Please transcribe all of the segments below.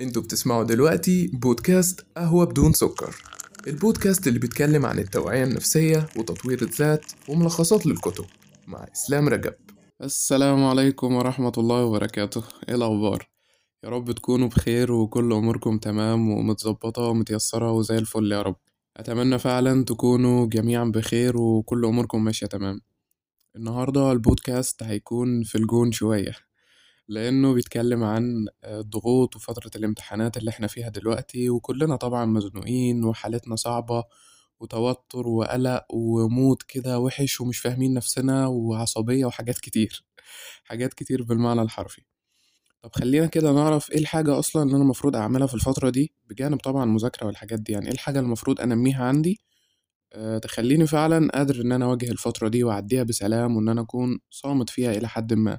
أنتوا بتسمعوا دلوقتي بودكاست قهوة بدون سكر. البودكاست اللي بيتكلم عن التوعية النفسية وتطوير الذات وملخصات للكتب. مع إسلام رجب. السلام عليكم ورحمة الله وبركاته. إيه الأخبار؟ يا رب تكونوا بخير وكل أموركم تمام ومتظبطة ومتيسرة وزي الفل يا رب. أتمنى فعلا تكونوا جميعا بخير وكل أموركم ماشية تمام. النهاردة البودكاست هيكون في الجون شوية. لأنه بيتكلم عن الضغوط وفترة الامتحانات اللي إحنا فيها دلوقتي وكلنا طبعا مزنوقين وحالتنا صعبة وتوتر وقلق ومود كده وحش ومش فاهمين نفسنا وعصبية وحاجات كتير حاجات كتير بالمعنى الحرفي. طب خلينا كده نعرف إيه الحاجة أصلا اللي أنا المفروض أعملها في الفترة دي بجانب طبعا المذاكرة والحاجات دي. يعني إيه الحاجة المفروض أنميها عندي؟ أه تخليني فعلا قادر إن أنا أواجه الفترة دي وأعديها بسلام وإن أنا أكون صامت فيها إلى حد ما.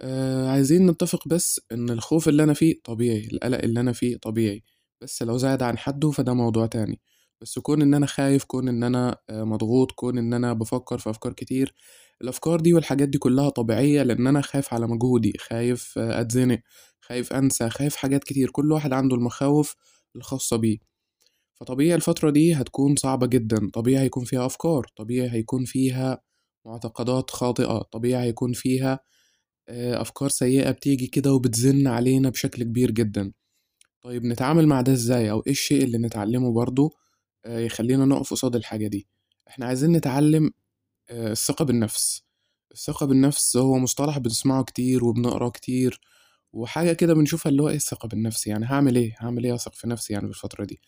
آه عايزين نتفق بس إن الخوف اللي أنا فيه طبيعي القلق اللي أنا فيه طبيعي. بس لو زاد عن حده فده موضوع تاني. بس كون إن أنا خايف كون إن أنا آه مضغوط كون إن أنا بفكر في أفكار كتير الأفكار دي والحاجات دي كلها طبيعية لأن أنا خايف على مجهودي خايف آه أتزنق خايف أنسى خايف حاجات كتير. كل واحد عنده المخاوف الخاصة بيه. فطبيعي الفترة دي هتكون صعبة جدا. طبيعي هيكون فيها أفكار طبيعي هيكون فيها معتقدات خاطئة طبيعي هيكون فيها أفكار سيئة بتيجي كده وبتزن علينا بشكل كبير جدا. طيب نتعامل مع ده إزاي؟ أو إيه الشيء اللي نتعلمه برضو يخلينا نقف قصاد الحاجة دي؟ إحنا عايزين نتعلم الثقة بالنفس. الثقة بالنفس هو مصطلح بنسمعه كتير وبنقرأه كتير وحاجة كده بنشوفها اللي هو إيه الثقة بالنفس؟ يعني هعمل إيه؟ هعمل إيه أثق في نفسي يعني بالفترة دي؟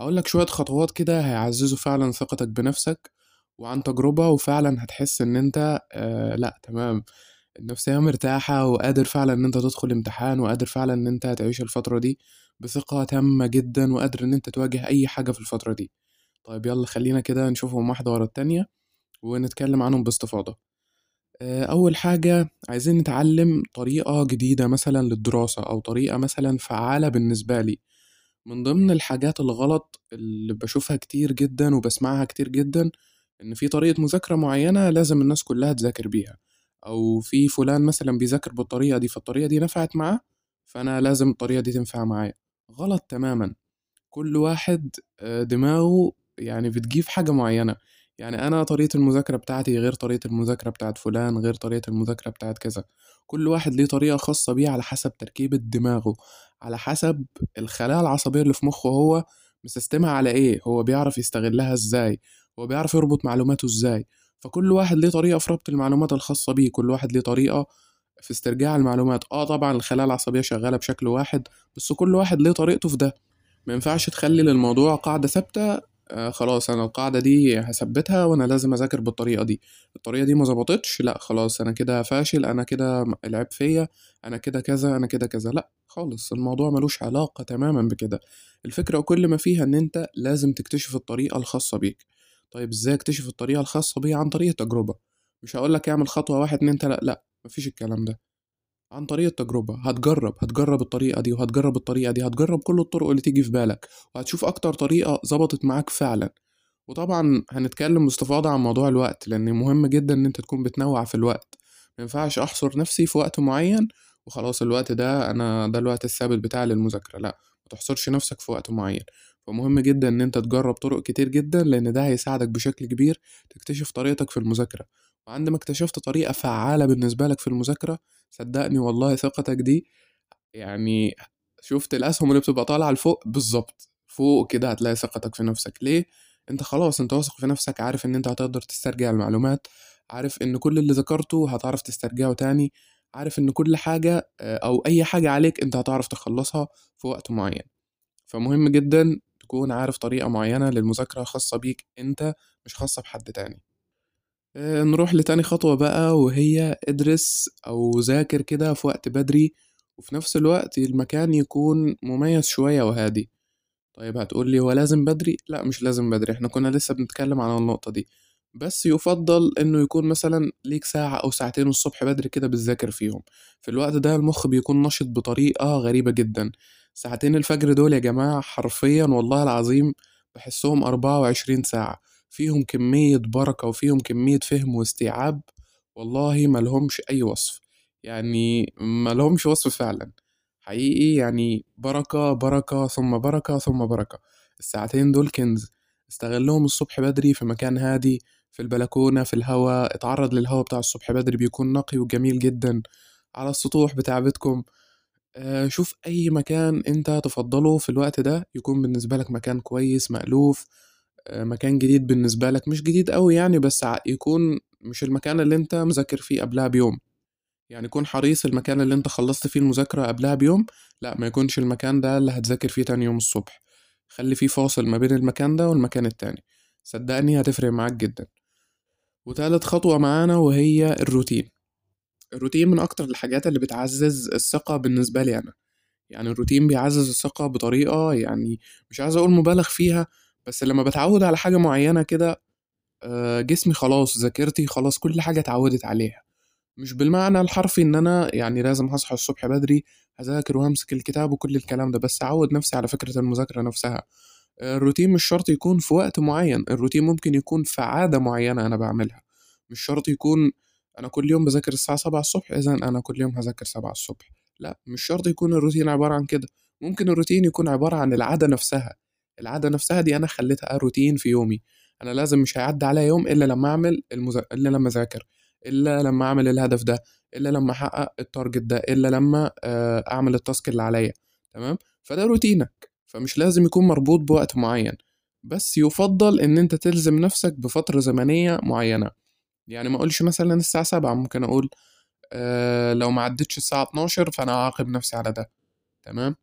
هقول لك شوية خطوات كده هيعززوا فعلا ثقتك بنفسك وعن تجربة وفعلا هتحس إن أنت آه لأ تمام. النفسية مرتاحة وقادر فعلا إن أنت تدخل امتحان وقادر فعلا إن أنت تعيش الفترة دي بثقة تامة جدا وقادر إن أنت تواجه أي حاجة في الفترة دي. طيب يلا خلينا كده نشوفهم واحدة ورا التانية ونتكلم عنهم باستفاضة. أول حاجة عايزين نتعلم طريقة جديدة مثلا للدراسة أو طريقة مثلا فعالة بالنسبة لي. من ضمن الحاجات الغلط اللي بشوفها كتير جدا وبسمعها كتير جدا إن في طريقة مذاكرة معينة لازم الناس كلها تذاكر بيها. أو في فلان مثلا بيذاكر بالطريقة دي فالطريقة دي نفعت معاه فأنا لازم الطريقة دي تنفع معايا. غلط تماما. كل واحد دماغه يعني بتجيب حاجة معينة. يعني أنا طريقة المذاكرة بتاعتي غير طريقة المذاكرة بتاعت فلان غير طريقة المذاكرة بتاعت كذا. كل واحد ليه طريقة خاصة بيه على حسب تركيبة دماغه على حسب الخلايا العصبية اللي في مخه هو مسستمها على إيه هو بيعرف يستغلها إزاي هو بيعرف يربط معلوماته إزاي. فكل واحد ليه طريقة في ربط المعلومات الخاصة بيه كل واحد ليه طريقة في استرجاع المعلومات. آه طبعا الخلايا العصبية شغالة بشكل واحد بس كل واحد ليه طريقته في ده. ما ينفعش تخلي للموضوع قاعدة ثابتة آه خلاص أنا القاعدة دي هثبتها وأنا لازم أذاكر بالطريقة دي. الطريقة دي ما ظبطتش لأ خلاص أنا كده فاشل أنا كده العيب فيا أنا كده كذا أنا كده كذا. لأ خالص الموضوع ملوش علاقة تماما بكده. الفكرة كل ما فيها إن أنت لازم تكتشف الطريقة الخاصة بيك. طيب إزاي أكتشف الطريقة الخاصة بيا عن طريق التجربة؟ مش هقولك اعمل خطوة واحد اتنين تلاتة لأ مفيش الكلام ده. عن طريق التجربة هتجرب هتجرب الطريقة دي وهتجرب الطريقة دي هتجرب كل الطرق اللي تيجي في بالك وهتشوف أكتر طريقة ظبطت معاك فعلا. وطبعا هنتكلم باستفاضة عن موضوع الوقت لأن مهم جدا إن أنت تكون بتنوع في الوقت. مينفعش أحصر نفسي في وقت معين وخلاص الوقت ده أنا ده الوقت الثابت بتاعي للمذاكرة لأ متحصرش نفسك في وقت معين. فمهم جدا إن أنت تجرب طرق كتير جدا لأن ده هيساعدك بشكل كبير تكتشف طريقتك في المذاكرة. وعندما اكتشفت طريقة فعالة بالنسبة لك في المذاكرة صدقني والله ثقتك دي يعني شفت الأسهم اللي بتبقى طالعة لفوق بالظبط فوق كده هتلاقي ثقتك في نفسك. ليه؟ أنت خلاص أنت واثق في نفسك عارف إن أنت هتقدر تسترجع المعلومات عارف إن كل اللي ذكرته هتعرف تسترجعه تاني عارف إن كل حاجة أو أي حاجة عليك أنت هتعرف تخلصها في وقت معين. فمهم جدا تكون عارف طريقة معينة للمذاكرة خاصة بيك أنت مش خاصة بحد تاني. آه نروح لتاني خطوة بقى وهي ادرس أو ذاكر كده في وقت بدري وفي نفس الوقت المكان يكون مميز شوية وهادي. طيب هتقولي هو لازم بدري؟ لا مش لازم بدري إحنا كنا لسه بنتكلم عن النقطة دي. بس يفضل إنه يكون مثلا ليك ساعة أو ساعتين الصبح بدري كده بتذاكر فيهم. في الوقت ده المخ بيكون نشط بطريقة غريبة جدا. ساعتين الفجر دول يا جماعة حرفيا والله العظيم بحسهم أربعة وعشرين ساعة. فيهم كمية بركة وفيهم كمية فهم واستيعاب والله ملهمش أي وصف. يعني ملهمش وصف فعلا. حقيقي يعني بركة بركة ثم بركة ثم بركة. الساعتين دول كنز. استغلهم الصبح بدري في مكان هادي في البلكونة في الهواء. اتعرض للهواء بتاع الصبح بدري بيكون نقي وجميل جدا. على السطوح بتاع بيتكم. آه، شوف أي مكان أنت تفضله في الوقت ده يكون بالنسبة لك مكان كويس مألوف آه، مكان جديد بالنسبة لك مش جديد أوي يعني بس يكون مش المكان اللي أنت مذاكر فيه قبلها بيوم. يعني كون حريص المكان اللي أنت خلصت فيه المذاكرة قبلها بيوم لأ ما يكونش المكان ده اللي هتذاكر فيه تاني يوم الصبح. خلي فيه فاصل ما بين المكان ده والمكان التاني. صدقني هتفرق معاك جدا. وتالت خطوة معانا وهي الروتين. الروتين من أكتر الحاجات اللي بتعزز الثقة بالنسبة لي أنا. يعني الروتين بيعزز الثقة بطريقة يعني مش عايز أقول مبالغ فيها بس لما بتعود على حاجة معينة كده آه، جسمي خلاص ذاكرتي خلاص كل حاجة اتعودت عليها. مش بالمعنى الحرفي إن أنا يعني لازم هصحى الصبح بدري هذاكر وهمسك الكتاب وكل الكلام ده بس أعود نفسي على فكرة المذاكرة نفسها. الروتين مش شرط يكون في وقت معين الروتين ممكن يكون في عادة معينة أنا بعملها. مش شرط يكون أنا كل يوم بذاكر الساعة سبعة الصبح إذا أنا كل يوم هذاكر سبعة الصبح. لا مش شرط يكون الروتين عبارة عن كده. ممكن الروتين يكون عبارة عن العادة نفسها. العادة نفسها دي أنا خليتها روتين في يومي. أنا لازم مش هيعدي عليا يوم إلا لما أعمل المذا... إلا لما أذاكر إلا لما أعمل الهدف ده إلا لما أحقق ال target ده إلا لما آه، أعمل ال task اللي عليا. تمام؟ فده روتينك. فمش لازم يكون مربوط بوقت معين. بس يفضل إن أنت تلزم نفسك بفترة زمنية معينة. يعني ما أقولش مثلا الساعة سبعة ممكن أقول آه لو ما عدتش الساعة 12 فأنا هعاقب نفسي على ده تمام؟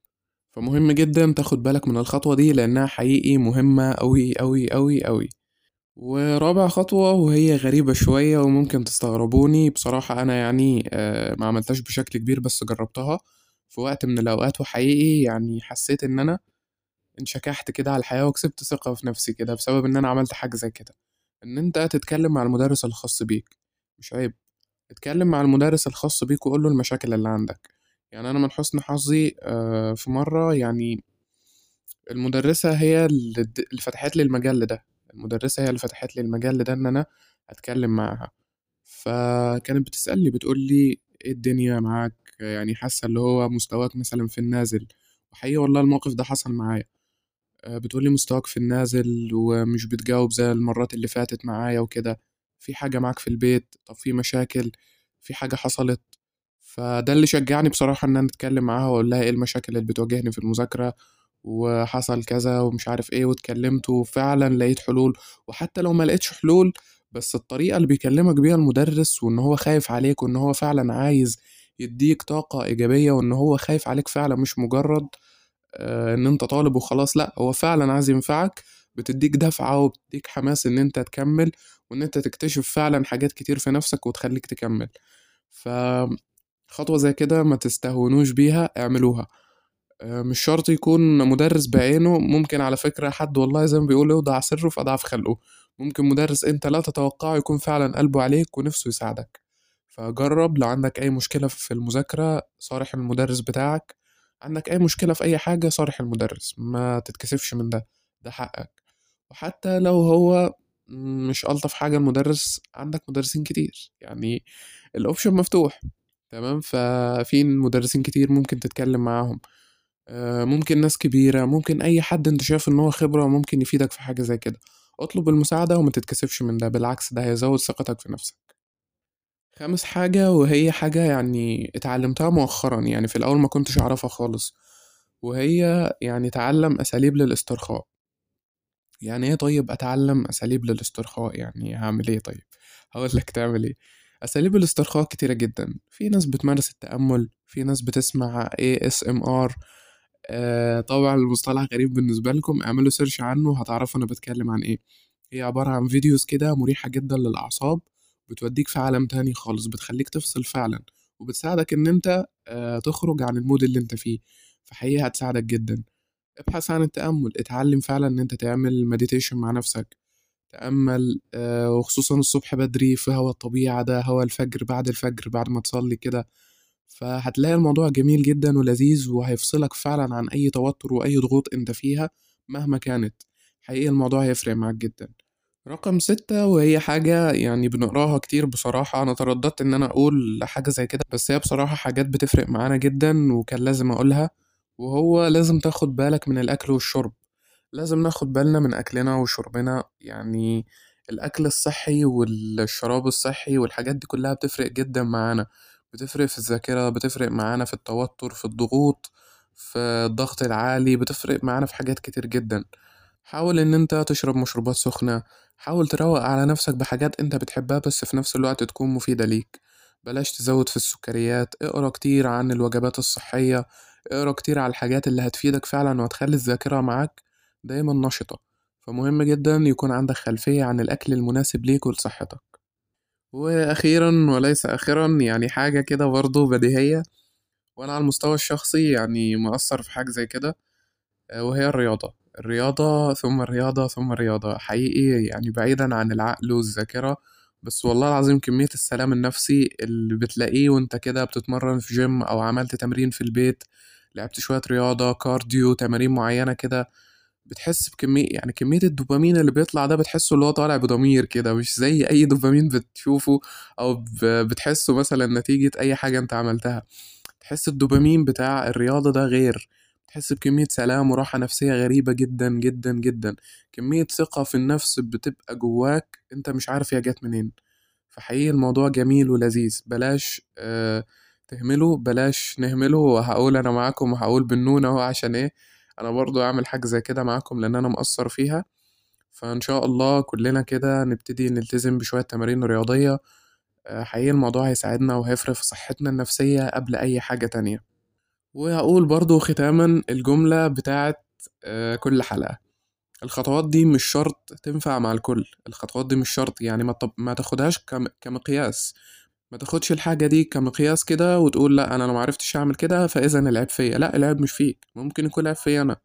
فمهم جدا تاخد بالك من الخطوة دي لأنها حقيقي مهمة أوي أوي أوي أوي. ورابع خطوة وهي غريبة شوية وممكن تستغربوني بصراحة أنا يعني آه، ما عملتهاش بشكل كبير بس جربتها في وقت من الأوقات وحقيقي يعني حسيت إن أنا انشكحت كده على الحياة وكسبت ثقة في نفسي كده بسبب إن أنا عملت حاجة زي كده. إن أنت تتكلم مع المدرس الخاص بيك. مش عيب. اتكلم مع المدرس الخاص بيك وقول له المشاكل اللي عندك. يعني أنا من حسن حظي آه، في مرة يعني المدرسة هي اللي فتحت لي المجال ده المدرسة هي اللي فتحت لي المجال ده إن أنا أتكلم معاها. فكانت بتسألني بتقول لي إيه الدنيا معاك؟ يعني حاسة اللي هو مستواك مثلا في النازل. وحقيقي والله الموقف ده حصل معايا. بتقولي مستواك في النازل ومش بتجاوب زي المرات اللي فاتت معايا وكده. في حاجة معاك في البيت؟ طب في مشاكل؟ في حاجة حصلت؟ فده اللي شجعني بصراحة إن أنا أتكلم معاها وأقول لها إيه المشاكل اللي بتواجهني في المذاكرة وحصل كذا ومش عارف إيه واتكلمت وفعلا لقيت حلول. وحتى لو ما لقيتش حلول بس الطريقة اللي بيكلمك بيها المدرس وإن هو خايف عليك وإن هو فعلا عايز يديك طاقة إيجابية وإن هو خايف عليك فعلا مش مجرد آه، إن أنت طالب وخلاص لأ هو فعلا عايز ينفعك بتديك دفعة وبتديك حماس إن أنت تكمل وإن أنت تكتشف فعلا حاجات كتير في نفسك وتخليك تكمل. فخطوة زي كده ما تستهونوش بيها اعملوها. آه، مش شرط يكون مدرس بعينه ممكن على فكرة حد والله زي ما بيقول يوضع سره في أضعاف خلقه. ممكن مدرس أنت لا تتوقعه يكون فعلا قلبه عليك ونفسه يساعدك. فجرب لو عندك أي مشكلة في المذاكرة صارح المدرس بتاعك. عندك أي مشكلة في أي حاجة صارح المدرس ما تتكسفش من ده ده حقك. وحتى لو هو مش ألطف حاجة المدرس عندك مدرسين كتير يعني الأوبشن مفتوح تمام؟ ففي مدرسين كتير ممكن تتكلم معاهم. آه، ممكن ناس كبيرة ممكن أي حد أنت شايف إن هو خبرة ممكن يفيدك في حاجة زي كده. اطلب المساعدة وما تتكسفش من ده بالعكس ده هيزود ثقتك في نفسك. خامس حاجة وهي حاجة يعني اتعلمتها مؤخرا يعني في الأول ما كنتش أعرفها خالص. وهي يعني تعلم أساليب للاسترخاء. يعني إيه طيب أتعلم أساليب للاسترخاء؟ يعني هعمل إيه طيب؟ هقول لك تعمل إيه. أساليب الاسترخاء كتيرة جدا. في ناس بتمارس التأمل في ناس بتسمع ASMR آه طبعا المصطلح غريب بالنسبة لكم. اعملوا search عنه هتعرفوا أنا بتكلم عن إيه. هي عبارة عن videos كده مريحة جدا للأعصاب. بتوديك في عالم تاني خالص بتخليك تفصل فعلا وبتساعدك إن أنت آه تخرج عن ال mood اللي أنت فيه. فحقيقة هتساعدك جدا. ابحث عن التأمل اتعلم فعلا إن أنت تعمل meditation مع نفسك. تأمل آه وخصوصا الصبح بدري في هوا الطبيعة ده هوا الفجر بعد الفجر بعد ما تصلي كده. فهتلاقي الموضوع جميل جدا ولذيذ وهيفصلك فعلا عن أي توتر وأي ضغوط أنت فيها مهما كانت. حقيقي الموضوع هيفرق معاك جدا. رقم ستة وهي حاجة يعني بنقراها كتير بصراحة. أنا ترددت إن أنا أقول حاجة زي كده بس هي بصراحة حاجات بتفرق معانا جدا وكان لازم أقولها. وهو لازم تاخد بالك من الأكل والشرب. لازم ناخد بالنا من أكلنا وشربنا. يعني الأكل الصحي والشراب الصحي والحاجات دي كلها بتفرق جدا معانا. بتفرق في الذاكرة بتفرق معانا في التوتر في الضغوط في الضغط العالي بتفرق معانا في حاجات كتير جدا. حاول إن أنت تشرب مشروبات سخنة. حاول تروق على نفسك بحاجات أنت بتحبها بس في نفس الوقت تكون مفيدة ليك. بلاش تزود في السكريات. اقرأ كتير عن الوجبات الصحية. اقرأ كتير على الحاجات اللي هتفيدك فعلا وهتخلي الذاكرة معاك دايما نشطة. فمهم جدا يكون عندك خلفية عن الأكل المناسب ليك ولصحتك. وأخيرا وليس آخرا يعني حاجة كده برضه بديهية. وأنا على المستوى الشخصي يعني مؤثر في حاجة زي كده آه، وهي الرياضة. الرياضة ثم الرياضة ثم الرياضة. حقيقي يعني بعيدا عن العقل والذاكرة بس والله العظيم كمية السلام النفسي اللي بتلاقيه وانت كده بتتمرن في جيم أو عملت تمرين في البيت لعبت شوية رياضة كارديو تمارين معينة كده بتحس بكمية يعني كمية الدوبامين اللي بيطلع ده بتحسه اللي هو طالع بضمير كده مش زي أي دوبامين بتشوفه أو بتحسه مثلا نتيجة أي حاجة أنت عملتها. تحس الدوبامين بتاع الرياضة ده غير. تحس بكمية سلام وراحة نفسية غريبة جدا جدا جدا. كمية ثقة في النفس بتبقى جواك أنت مش عارف هي جت منين. فحقيقي الموضوع جميل ولذيذ. بلاش آه تهمله بلاش نهمله. وهقول أنا معاكم وهقول بالنون أهو عشان إيه؟ أنا برضو اعمل حاجة زي كده معاكم لأن أنا مقصر فيها. فإن شاء الله كلنا كده نبتدي نلتزم بشوية تمارين رياضية. آه، حقيقي الموضوع هيساعدنا وهيفرق في صحتنا النفسية قبل أي حاجة تانية. وهقول برضو ختاما الجملة بتاعت آه، كل حلقة. الخطوات دي مش شرط تنفع مع الكل. الخطوات دي مش شرط يعني ما, طب ما تاخدهاش كم... كمقياس. ما تاخدش الحاجة دي كمقياس كده وتقول لأ أنا لو معرفتش أعمل كده فإذا العيب فيا. لأ العيب مش فيك. ممكن يكون العيب فيا أنا.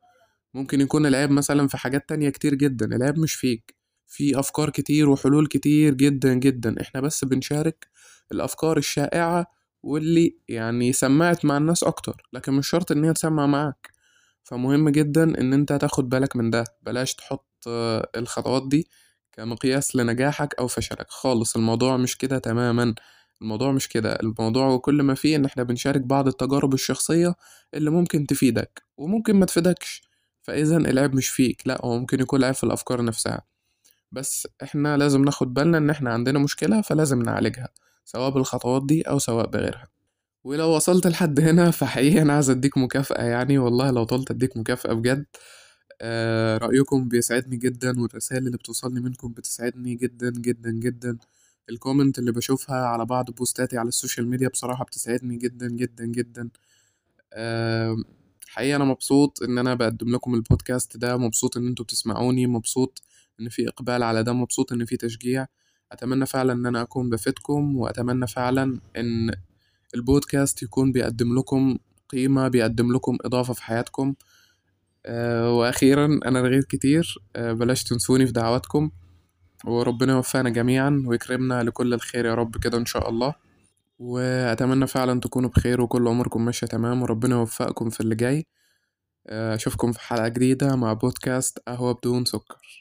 ممكن يكون العيب مثلا في حاجات تانية كتير جدا. العيب مش فيك. في أفكار كتير وحلول كتير جدا جدا. إحنا بس بنشارك الأفكار الشائعة واللي يعني سمعت مع الناس أكتر لكن مش شرط إن هي تسمع معاك. فمهم جدا إن أنت تاخد بالك من ده. بلاش تحط الخطوات دي كمقياس لنجاحك أو فشلك. خالص الموضوع مش كده تماما. الموضوع مش كده. الموضوع كل ما فيه إن إحنا بنشارك بعض التجارب الشخصية اللي ممكن تفيدك وممكن ما تفيدكش. فإذا العيب مش فيك لأ هو ممكن يكون العيب في الأفكار نفسها. بس إحنا لازم ناخد بالنا إن إحنا عندنا مشكلة فلازم نعالجها. سواء بالخطوات دي أو سواء بغيرها. ولو وصلت لحد هنا فحقيقي أنا عايز أديك مكافأة يعني والله لو طلت أديك مكافأة بجد. آه رأيكم بيسعدني جدا والرسائل اللي بتوصلني منكم بتسعدني جدا جدا جدا. ال comment اللي بشوفها على بعض بوستاتي على ال social media بصراحة بتسعدني جدا جدا جدا. آم، حقيقة أنا مبسوط إن أنا بقدم لكم البودكاست ده مبسوط إن أنتوا بتسمعوني مبسوط إن في إقبال على ده مبسوط إن في تشجيع. أتمنى فعلا إن أنا أكون بفيدكم وأتمنى فعلا إن البودكاست يكون بيقدم لكم قيمة بيقدم لكم إضافة في حياتكم. أه وأخيرا أنا رغيت كتير. أه بلاش تنسوني في دعواتكم. وربنا يوفقنا جميعا ويكرمنا لكل الخير يا رب كده إن شاء الله. وأتمنى فعلا تكونوا بخير وكل أموركم ماشية تمام وربنا يوفقكم في اللي جاي. أشوفكم في حلقة جديدة مع بودكاست قهوة بدون سكر.